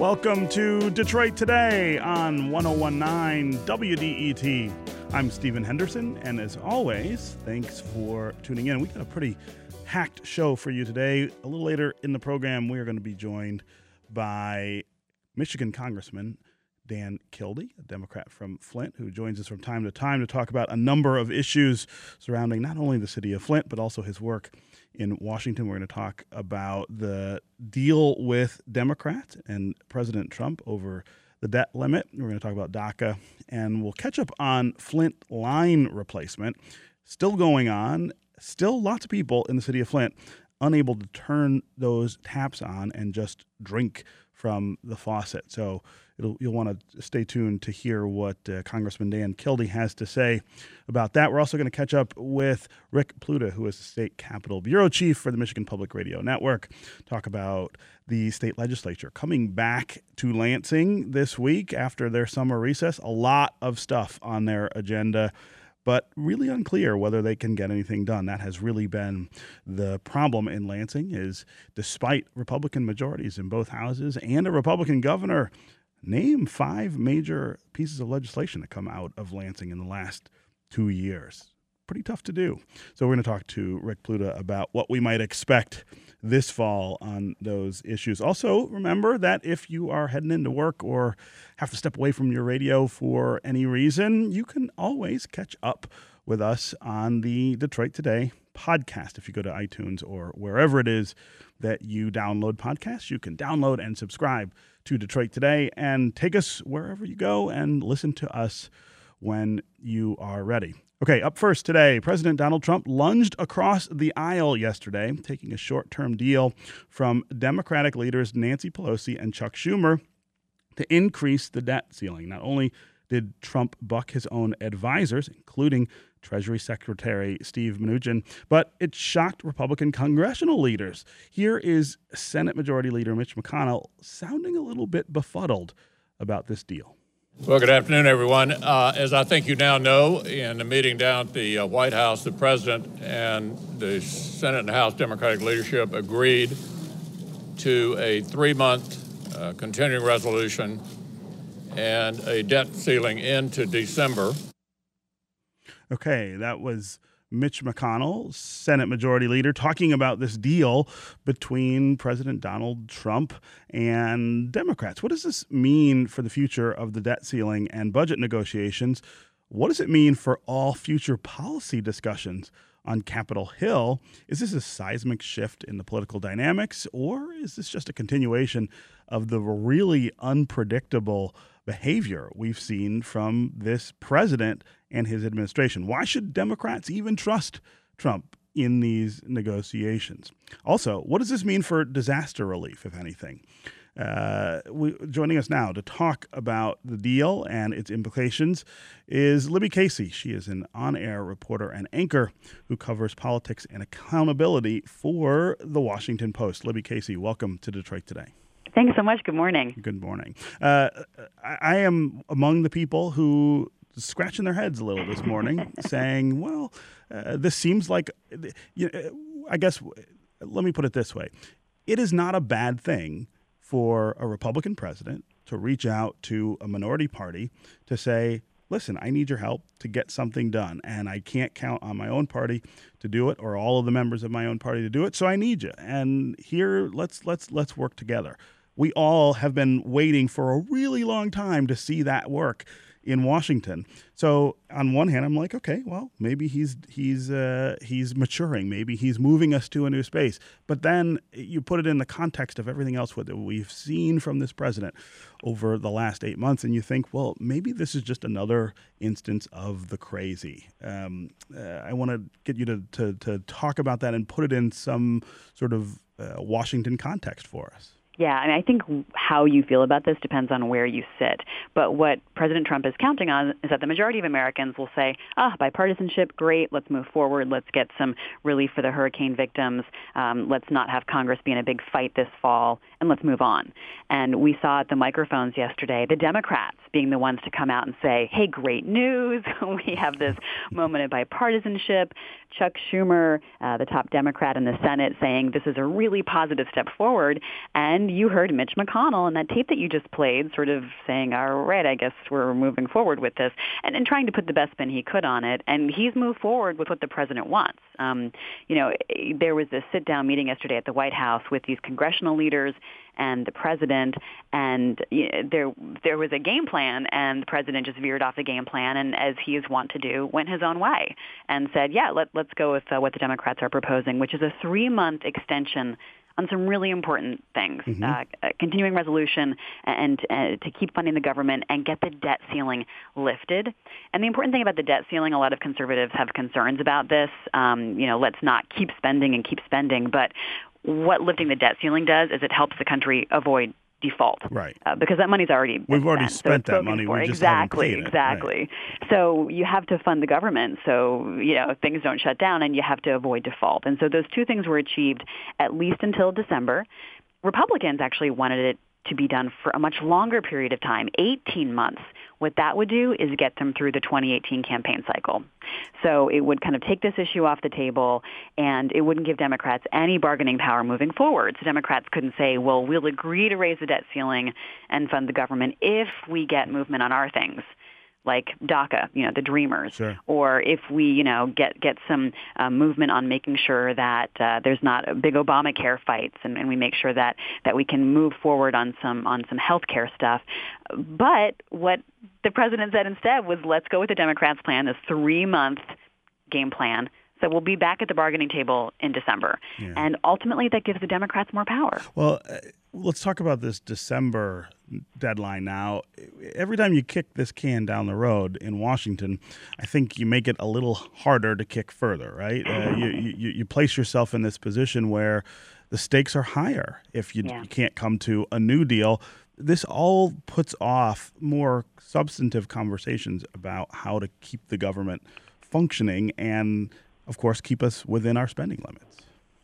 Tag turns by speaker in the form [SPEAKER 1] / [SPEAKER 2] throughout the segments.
[SPEAKER 1] Welcome to Detroit Today on 1019 WDET. I'm Stephen Henderson, and as always, thanks for tuning in. We got a pretty hacked show for you today. A little later in the program, we are going to be joined by Michigan Congressman Dan Kildee, a Democrat from Flint, who joins us from time to time to talk about a number of issues surrounding not only the city of Flint, but also his work in Washington. We're going to talk about the deal with Democrats and President Trump over the debt limit. We're going to talk about DACA, and we'll catch up on Flint line replacement. Still going on. Still lots of people in the city of Flint unable to turn those taps on and just drink from the faucet. So you'll want to stay tuned to hear what uh, Congressman Dan Kildee has to say about that. We're also going to catch up with Rick Pluta, who is the state capitol bureau chief for the Michigan Public Radio Network, talk about the state legislature coming back to Lansing this week after their summer recess. A lot of stuff on their agenda but really unclear whether they can get anything done. That has really been the problem in Lansing is despite Republican majorities in both houses and a Republican governor Name five major pieces of legislation that come out of Lansing in the last two years. Pretty tough to do. So we're going to talk to Rick Pluta about what we might expect this fall on those issues. Also, remember that if you are heading into work or have to step away from your radio for any reason, you can always catch up with us on the Detroit Today podcast. If you go to iTunes or wherever it is that you download podcasts, you can download and subscribe to Detroit Today and take us wherever you go and listen to us when you are ready. Okay, up first today, President Donald Trump lunged across the aisle yesterday, taking a short term deal from Democratic leaders Nancy Pelosi and Chuck Schumer to increase the debt ceiling. Not only did Trump buck his own advisors, including Treasury Secretary Steve Mnuchin, but it shocked Republican congressional leaders. Here is Senate Majority Leader Mitch McConnell sounding a little bit befuddled about this deal.
[SPEAKER 2] Well, good afternoon, everyone. Uh, as I think you now know, in the meeting down at the uh, White House, the President and the Senate and House Democratic leadership agreed to a three month uh, continuing resolution and a debt ceiling into December.
[SPEAKER 1] Okay, that was Mitch McConnell, Senate Majority Leader, talking about this deal between President Donald Trump and Democrats. What does this mean for the future of the debt ceiling and budget negotiations? What does it mean for all future policy discussions on Capitol Hill? Is this a seismic shift in the political dynamics, or is this just a continuation of the really unpredictable behavior we've seen from this president and his administration. Why should Democrats even trust Trump in these negotiations? Also, what does this mean for disaster relief, if anything? Uh, we, joining us now to talk about the deal and its implications is Libby Casey. She is an on air reporter and anchor who covers politics and accountability for the Washington Post. Libby Casey, welcome to Detroit Today.
[SPEAKER 3] Thanks so much. Good morning.
[SPEAKER 1] Good morning. Uh, I am among the people who scratching their heads a little this morning, saying, "Well, uh, this seems like." You know, I guess let me put it this way: it is not a bad thing for a Republican president to reach out to a minority party to say, listen, I need your help to get something done, and I can't count on my own party to do it or all of the members of my own party to do it. So I need you. And here, let's let's let's work together we all have been waiting for a really long time to see that work in Washington. So on one hand, I'm like, okay, well, maybe he's he's uh, he's maturing. Maybe he's moving us to a new space. But then you put it in the context of everything else that we've seen from this president over the last eight months, and you think, well, maybe this is just another instance of the crazy. Um, uh, I want to get you to, to to talk about that and put it in some sort of uh, Washington context for us.
[SPEAKER 3] Yeah, I mean, I think how you feel about this depends on where you sit. But what President Trump is counting on is that the majority of Americans will say, ah, bipartisanship, great, let's move forward, let's get some relief for the hurricane victims, um, let's not have Congress be in a big fight this fall, and let's move on. And we saw at the microphones yesterday the Democrats being the ones to come out and say, hey, great news. we have this moment of bipartisanship. Chuck Schumer, uh, the top Democrat in the Senate, saying this is a really positive step forward. And you heard Mitch McConnell in that tape that you just played sort of saying, all right, I guess we're moving forward with this, and, and trying to put the best spin he could on it. And he's moved forward with what the president wants. Um, you know, there was a sit-down meeting yesterday at the White House with these congressional leaders and the president, and you know, there there was a game plan, and the president just veered off the game plan, and as he is wont to do, went his own way and said, "Yeah, let let's go with uh, what the Democrats are proposing, which is a three-month extension." On some really important things, mm-hmm. uh, continuing resolution and uh, to keep funding the government and get the debt ceiling lifted. And the important thing about the debt ceiling, a lot of conservatives have concerns about this. Um, you know, let's not keep spending and keep spending, but what lifting the debt ceiling does is it helps the country avoid default.
[SPEAKER 1] Right.
[SPEAKER 3] Uh, because that money's already
[SPEAKER 1] We've already spent,
[SPEAKER 3] so
[SPEAKER 1] that money.
[SPEAKER 3] Exactly, exactly.
[SPEAKER 1] Right.
[SPEAKER 3] So you have to fund the government so, you know, things don't shut down and you have to avoid default. And so those two things were achieved at least until December. Republicans actually wanted it to be done for a much longer period of time, 18 months. What that would do is get them through the 2018 campaign cycle. So it would kind of take this issue off the table and it wouldn't give Democrats any bargaining power moving forward. So Democrats couldn't say, well, we'll agree to raise the debt ceiling and fund the government if we get movement on our things like DACA, you know, the Dreamers,
[SPEAKER 1] sure.
[SPEAKER 3] or if we, you know, get get some uh, movement on making sure that uh, there's not big Obamacare fights, and, and we make sure that that we can move forward on some on some health care stuff. But what the president said instead was, let's go with the Democrats' plan, this three month game plan. So we'll be back at the bargaining table in December,
[SPEAKER 1] yeah.
[SPEAKER 3] and ultimately that gives the Democrats more power.
[SPEAKER 1] Well. Let's talk about this December deadline now. Every time you kick this can down the road in Washington, I think you make it a little harder to kick further, right? Uh, you, you, you, place yourself in this position where the stakes are higher if you,
[SPEAKER 3] yeah.
[SPEAKER 1] you can't come to a new deal. This all puts off more substantive conversations about how to keep the government functioning and, of course, keep us within our spending limits.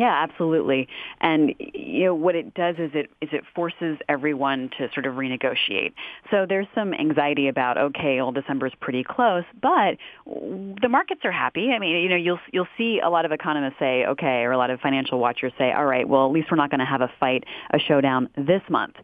[SPEAKER 3] Yeah, absolutely. And you know what it does is it is it forces everyone to sort of renegotiate. So there's some anxiety about okay, well December's pretty close, but the markets are happy. I mean, you know, you'll you'll see a lot of economists say okay, or a lot of financial watchers say, all right, well at least we're not going to have a fight, a showdown this month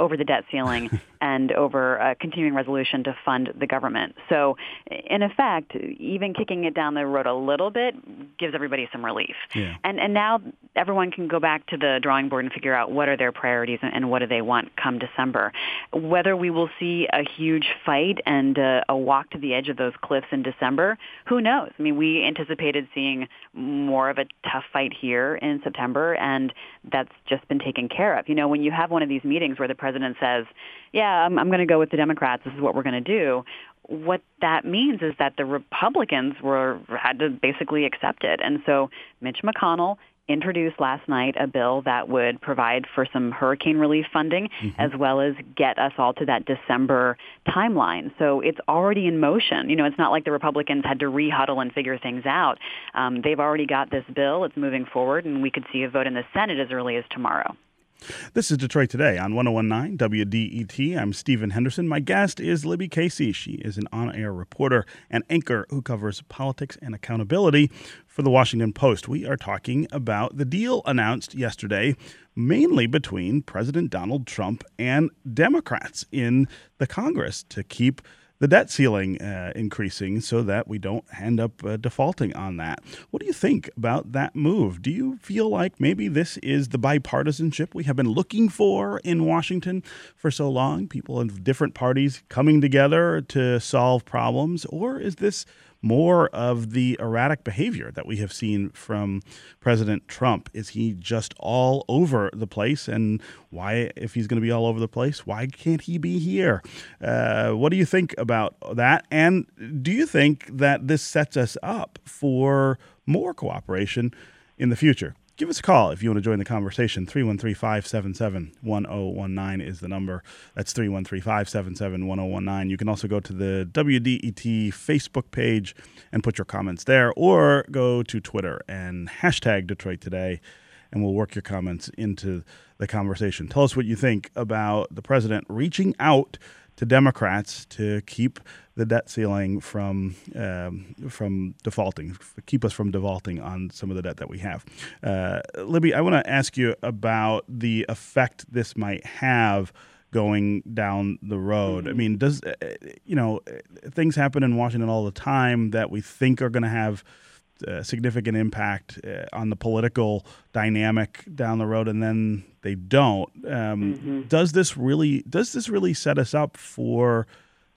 [SPEAKER 3] over the debt ceiling and over a continuing resolution to fund the government. So, in effect, even kicking it down the road a little bit gives everybody some relief.
[SPEAKER 1] Yeah.
[SPEAKER 3] And and now everyone can go back to the drawing board and figure out what are their priorities and what do they want come December. Whether we will see a huge fight and uh, a walk to the edge of those cliffs in December, who knows? I mean, we anticipated seeing more of a tough fight here in September, and that's just been taken care of. You know, when you have one of these meetings where the president says, yeah, I'm, I'm going to go with the Democrats. This is what we're going to do. What that means is that the Republicans were had to basically accept it, and so Mitch McConnell introduced last night a bill that would provide for some hurricane relief funding
[SPEAKER 1] mm-hmm.
[SPEAKER 3] as well as get us all to that December timeline. So it's already in motion. You know, it's not like the Republicans had to rehuddle and figure things out. Um, they've already got this bill. It's moving forward, and we could see a vote in the Senate as early as tomorrow.
[SPEAKER 1] This is Detroit Today on 1019 WDET. I'm Stephen Henderson. My guest is Libby Casey. She is an on air reporter and anchor who covers politics and accountability for the Washington Post. We are talking about the deal announced yesterday, mainly between President Donald Trump and Democrats in the Congress to keep the debt ceiling uh, increasing so that we don't end up uh, defaulting on that. What do you think about that move? Do you feel like maybe this is the bipartisanship we have been looking for in Washington for so long? People of different parties coming together to solve problems? Or is this more of the erratic behavior that we have seen from President Trump? Is he just all over the place? And why, if he's going to be all over the place, why can't he be here? Uh, what do you think about that? And do you think that this sets us up for more cooperation in the future? Give us a call if you want to join the conversation. 313 577 1019 is the number. That's 313 577 1019. You can also go to the WDET Facebook page and put your comments there, or go to Twitter and hashtag Detroit Today and we'll work your comments into the conversation. Tell us what you think about the president reaching out to Democrats to keep the debt ceiling from um, from defaulting, keep us from defaulting on some of the debt that we have. Uh, Libby, I want to ask you about the effect this might have going down the road. I mean, does uh, you know things happen in Washington all the time that we think are going to have significant impact uh, on the political dynamic down the road, and then they don't. Um, mm-hmm. Does this really does this really set us up for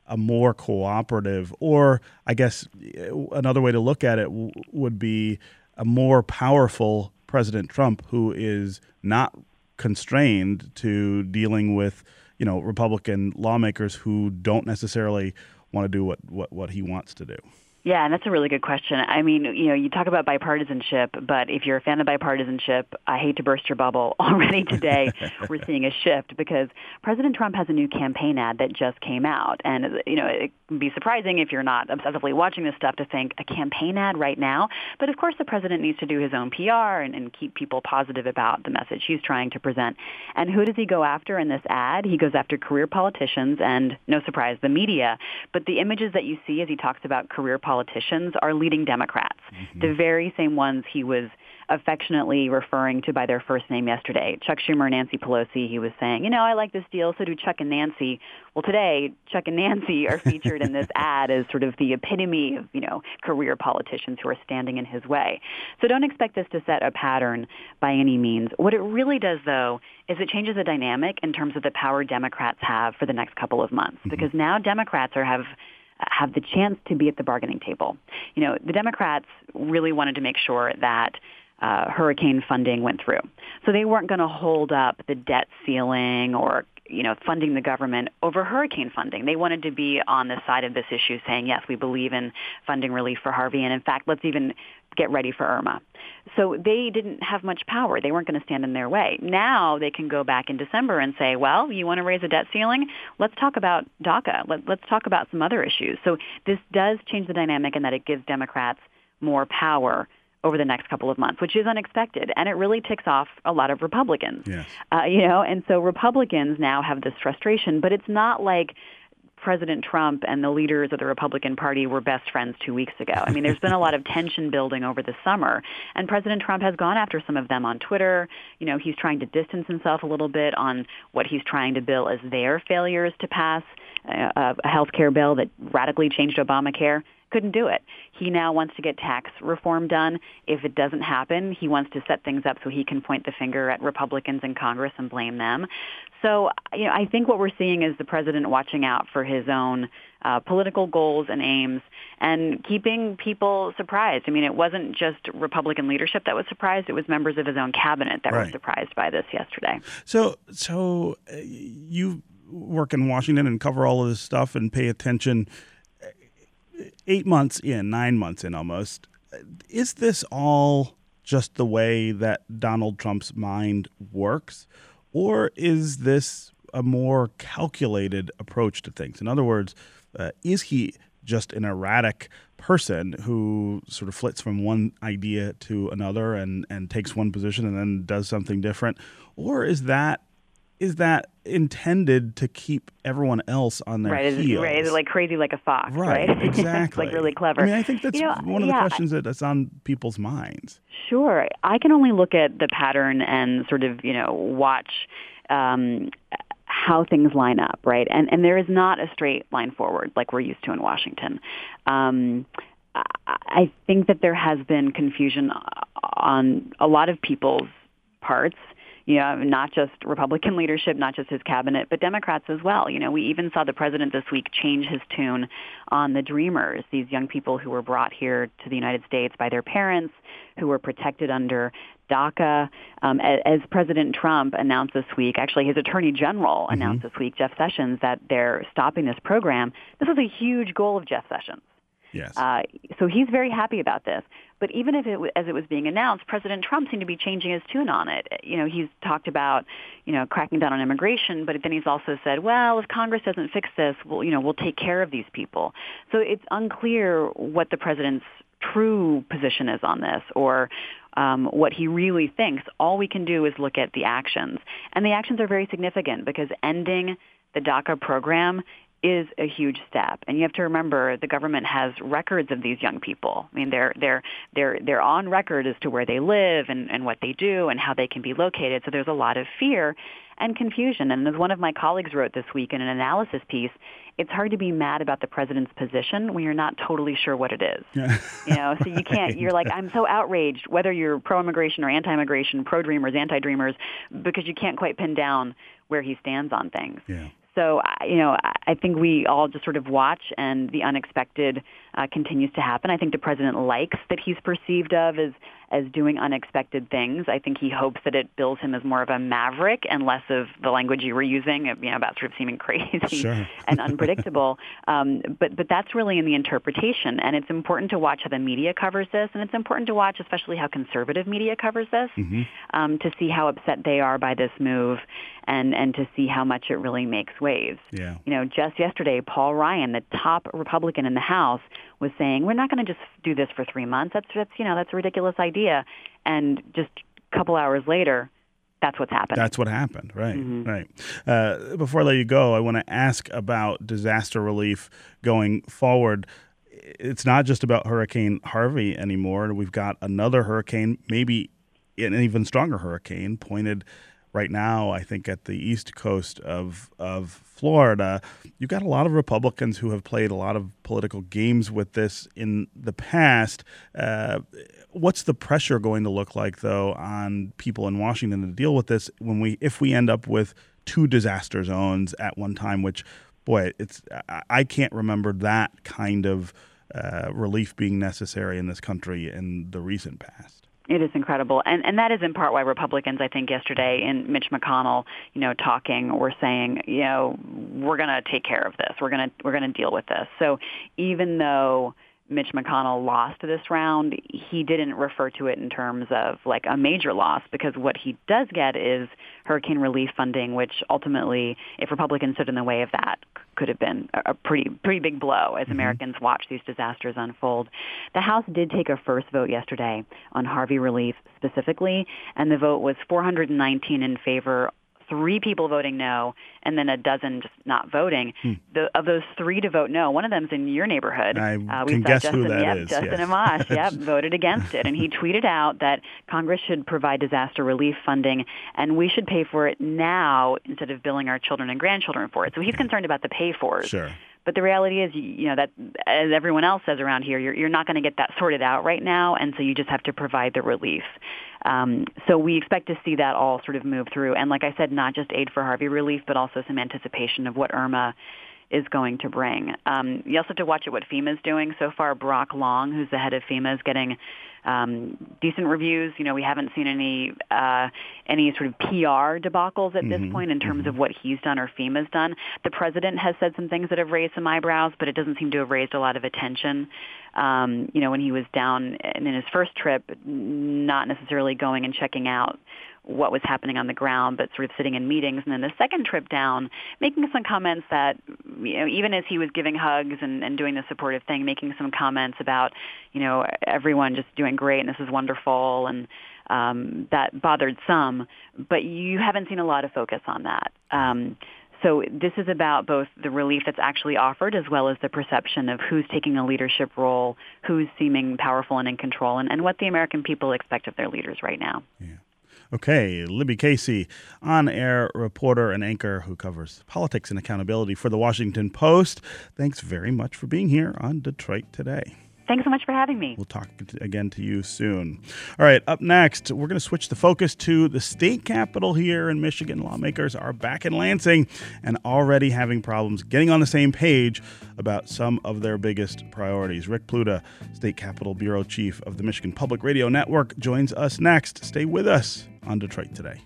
[SPEAKER 1] a more cooperative, or I guess uh, another way to look at it w- would be a more powerful President Trump, who is not constrained to dealing with you know Republican lawmakers who don't necessarily want to do what, what, what he wants to do.
[SPEAKER 3] Yeah, and that's a really good question. I mean, you know, you talk about bipartisanship, but if you're a fan of bipartisanship, I hate to burst your bubble. Already today, we're seeing a shift because President Trump has a new campaign ad that just came out. And, you know, it can be surprising if you're not obsessively watching this stuff to think a campaign ad right now. But of course, the president needs to do his own PR and, and keep people positive about the message he's trying to present. And who does he go after in this ad? He goes after career politicians and, no surprise, the media. But the images that you see as he talks about career politicians politicians are leading Democrats, mm-hmm. the very same ones he was affectionately referring to by their first name yesterday. Chuck Schumer, and Nancy Pelosi, he was saying, you know, I like this deal, so do Chuck and Nancy. Well, today, Chuck and Nancy are featured in this ad as sort of the epitome of, you know, career politicians who are standing in his way. So don't expect this to set a pattern by any means. What it really does, though, is it changes the dynamic in terms of the power Democrats have for the next couple of months. Mm-hmm. Because now Democrats are have have the chance to be at the bargaining table. You know, the Democrats really wanted to make sure that uh, hurricane funding went through. So they weren't going to hold up the debt ceiling or you know, funding the government over hurricane funding. They wanted to be on the side of this issue saying, yes, we believe in funding relief for Harvey. And in fact, let's even get ready for Irma. So they didn't have much power. They weren't going to stand in their way. Now they can go back in December and say, well, you want to raise a debt ceiling? Let's talk about DACA. Let, let's talk about some other issues. So this does change the dynamic in that it gives Democrats more power over the next couple of months, which is unexpected, and it really ticks off a lot of Republicans.
[SPEAKER 1] Yes.
[SPEAKER 3] Uh, you know, and so Republicans now have this frustration, but it's not like President Trump and the leaders of the Republican Party were best friends two weeks ago. I mean, there's been a lot of tension building over the summer, and President Trump has gone after some of them on Twitter. You know, he's trying to distance himself a little bit on what he's trying to bill as their failures to pass uh, a health care bill that radically changed Obamacare couldn't do it. He now wants to get tax reform done. If it doesn't happen, he wants to set things up so he can point the finger at Republicans in Congress and blame them. So, you know, I think what we're seeing is the president watching out for his own uh, political goals and aims and keeping people surprised. I mean, it wasn't just Republican leadership that was surprised; it was members of his own cabinet that right. were surprised by this yesterday.
[SPEAKER 1] So, so uh, you work in Washington and cover all of this stuff and pay attention eight months in, nine months in almost, is this all just the way that Donald Trump's mind works? Or is this a more calculated approach to things? In other words, uh, is he just an erratic person who sort of flits from one idea to another and, and takes one position and then does something different? Or is that is that intended to keep everyone else on their
[SPEAKER 3] right,
[SPEAKER 1] heels?
[SPEAKER 3] Right, is it like crazy like a fox?
[SPEAKER 1] Right,
[SPEAKER 3] right?
[SPEAKER 1] exactly.
[SPEAKER 3] like really clever.
[SPEAKER 1] I mean, I think that's
[SPEAKER 3] you know,
[SPEAKER 1] one of
[SPEAKER 3] yeah,
[SPEAKER 1] the questions that's on people's minds.
[SPEAKER 3] Sure, I can only look at the pattern and sort of you know watch. Um, how things line up, right? And and there is not a straight line forward like we're used to in Washington. Um, I think that there has been confusion on a lot of people's parts you know, not just Republican leadership, not just his cabinet, but Democrats as well. You know, we even saw the president this week change his tune on the Dreamers, these young people who were brought here to the United States by their parents, who were protected under DACA. Um, as President Trump announced this week, actually his Attorney General mm-hmm. announced this week, Jeff Sessions, that they're stopping this program. This was a huge goal of Jeff Sessions.
[SPEAKER 1] Yes.
[SPEAKER 3] Uh, so he's very happy about this. But even if it, as it was being announced, President Trump seemed to be changing his tune on it. You know, he's talked about, you know, cracking down on immigration, but then he's also said, well, if Congress doesn't fix this, we'll, you know, we'll take care of these people. So it's unclear what the president's true position is on this or um, what he really thinks. All we can do is look at the actions. And the actions are very significant because ending the DACA program is a huge step. And you have to remember the government has records of these young people. I mean, they're they're they're they're on record as to where they live and, and what they do and how they can be located. So there's a lot of fear and confusion. And as one of my colleagues wrote this week in an analysis piece, it's hard to be mad about the president's position when you're not totally sure what it is. You know, so you can't. You're like, I'm so outraged, whether you're pro-immigration or anti-immigration, pro-dreamers, anti-dreamers, because you can't quite pin down where he stands on things.
[SPEAKER 1] Yeah.
[SPEAKER 3] So, you know, I think we all just sort of watch, and the unexpected uh, continues to happen. I think the president likes that he's perceived of as as doing unexpected things. I think he hopes that it builds him as more of a maverick and less of the language you were using, you know, about sort of seeming crazy
[SPEAKER 1] sure.
[SPEAKER 3] and unpredictable. um, but but that's really in the interpretation, and it's important to watch how the media covers this, and it's important to watch especially how conservative media covers this
[SPEAKER 1] mm-hmm.
[SPEAKER 3] um, to see how upset they are by this move, and and to see how much it really makes waves.
[SPEAKER 1] Yeah.
[SPEAKER 3] You know, just yesterday, Paul Ryan, the top Republican in the House, was saying we're not going to just do this for three months. That's that's you know that's a ridiculous idea. And just a couple hours later, that's what's happened.
[SPEAKER 1] That's what happened, right?
[SPEAKER 3] Mm-hmm.
[SPEAKER 1] Right. Uh, before I let you go, I want to ask about disaster relief going forward. It's not just about Hurricane Harvey anymore. We've got another hurricane, maybe an even stronger hurricane, pointed right now, I think, at the east coast of of Florida. You've got a lot of Republicans who have played a lot of political games with this in the past. Uh, what's the pressure going to look like, though, on people in Washington to deal with this when we if we end up with two disaster zones at one time? Which, boy, it's I can't remember that kind of uh, relief being necessary in this country in the recent past.
[SPEAKER 3] It is incredible, and and that is in part why Republicans, I think, yesterday in Mitch McConnell, you know, talking, were saying, you know, we're going to take care of this. We're going to we're going to deal with this. So even though Mitch McConnell lost this round, he didn't refer to it in terms of like a major loss because what he does get is hurricane relief funding, which ultimately, if Republicans stood in the way of that, could have been a pretty pretty big blow as mm-hmm. Americans watch these disasters unfold. The House did take a first vote yesterday on Harvey relief specifically, and the vote was 419 in favor, three people voting no, and then a dozen just not voting. Hmm. The, of those three to vote no, one of them's in your neighborhood.
[SPEAKER 1] I uh, we can guess
[SPEAKER 3] Justin,
[SPEAKER 1] who that
[SPEAKER 3] yep,
[SPEAKER 1] is.
[SPEAKER 3] Justin
[SPEAKER 1] yes.
[SPEAKER 3] Amash, yep, voted against it, and he tweeted out that Congress should provide disaster relief funding, and we should pay for it now instead of billing our children and grandchildren for it. So he's concerned about the pay fors.
[SPEAKER 1] Sure.
[SPEAKER 3] But the reality is, you know, that as everyone else says around here, you're, you're not going to get that sorted out right now, and so you just have to provide the relief. Um, so we expect to see that all sort of move through. And like I said, not just aid for Harvey relief, but also some anticipation of what Irma is going to bring. Um, you also have to watch at what FEMA is doing. So far, Brock Long, who's the head of FEMA, is getting um, decent reviews. You know, we haven't seen any uh, any sort of PR debacles at
[SPEAKER 1] mm-hmm.
[SPEAKER 3] this point in terms
[SPEAKER 1] mm-hmm.
[SPEAKER 3] of what he's done or FEMA's done. The president has said some things that have raised some eyebrows, but it doesn't seem to have raised a lot of attention. Um, you know, when he was down in his first trip, not necessarily going and checking out what was happening on the ground, but sort of sitting in meetings. And then the second trip down, making some comments that, you know, even as he was giving hugs and, and doing the supportive thing, making some comments about, you know, everyone just doing great and this is wonderful and um, that bothered some. But you haven't seen a lot of focus on that. Um, so this is about both the relief that's actually offered as well as the perception of who's taking a leadership role, who's seeming powerful and in control, and, and what the American people expect of their leaders right now.
[SPEAKER 1] Yeah. Okay, Libby Casey, on air reporter and anchor who covers politics and accountability for the Washington Post. Thanks very much for being here on Detroit Today.
[SPEAKER 3] Thanks so much for having me.
[SPEAKER 1] We'll talk again to you soon. All right, up next, we're going to switch the focus to the state capitol here in Michigan. Lawmakers are back in Lansing and already having problems getting on the same page about some of their biggest priorities. Rick Pluta, State Capitol Bureau Chief of the Michigan Public Radio Network, joins us next. Stay with us on Detroit Today.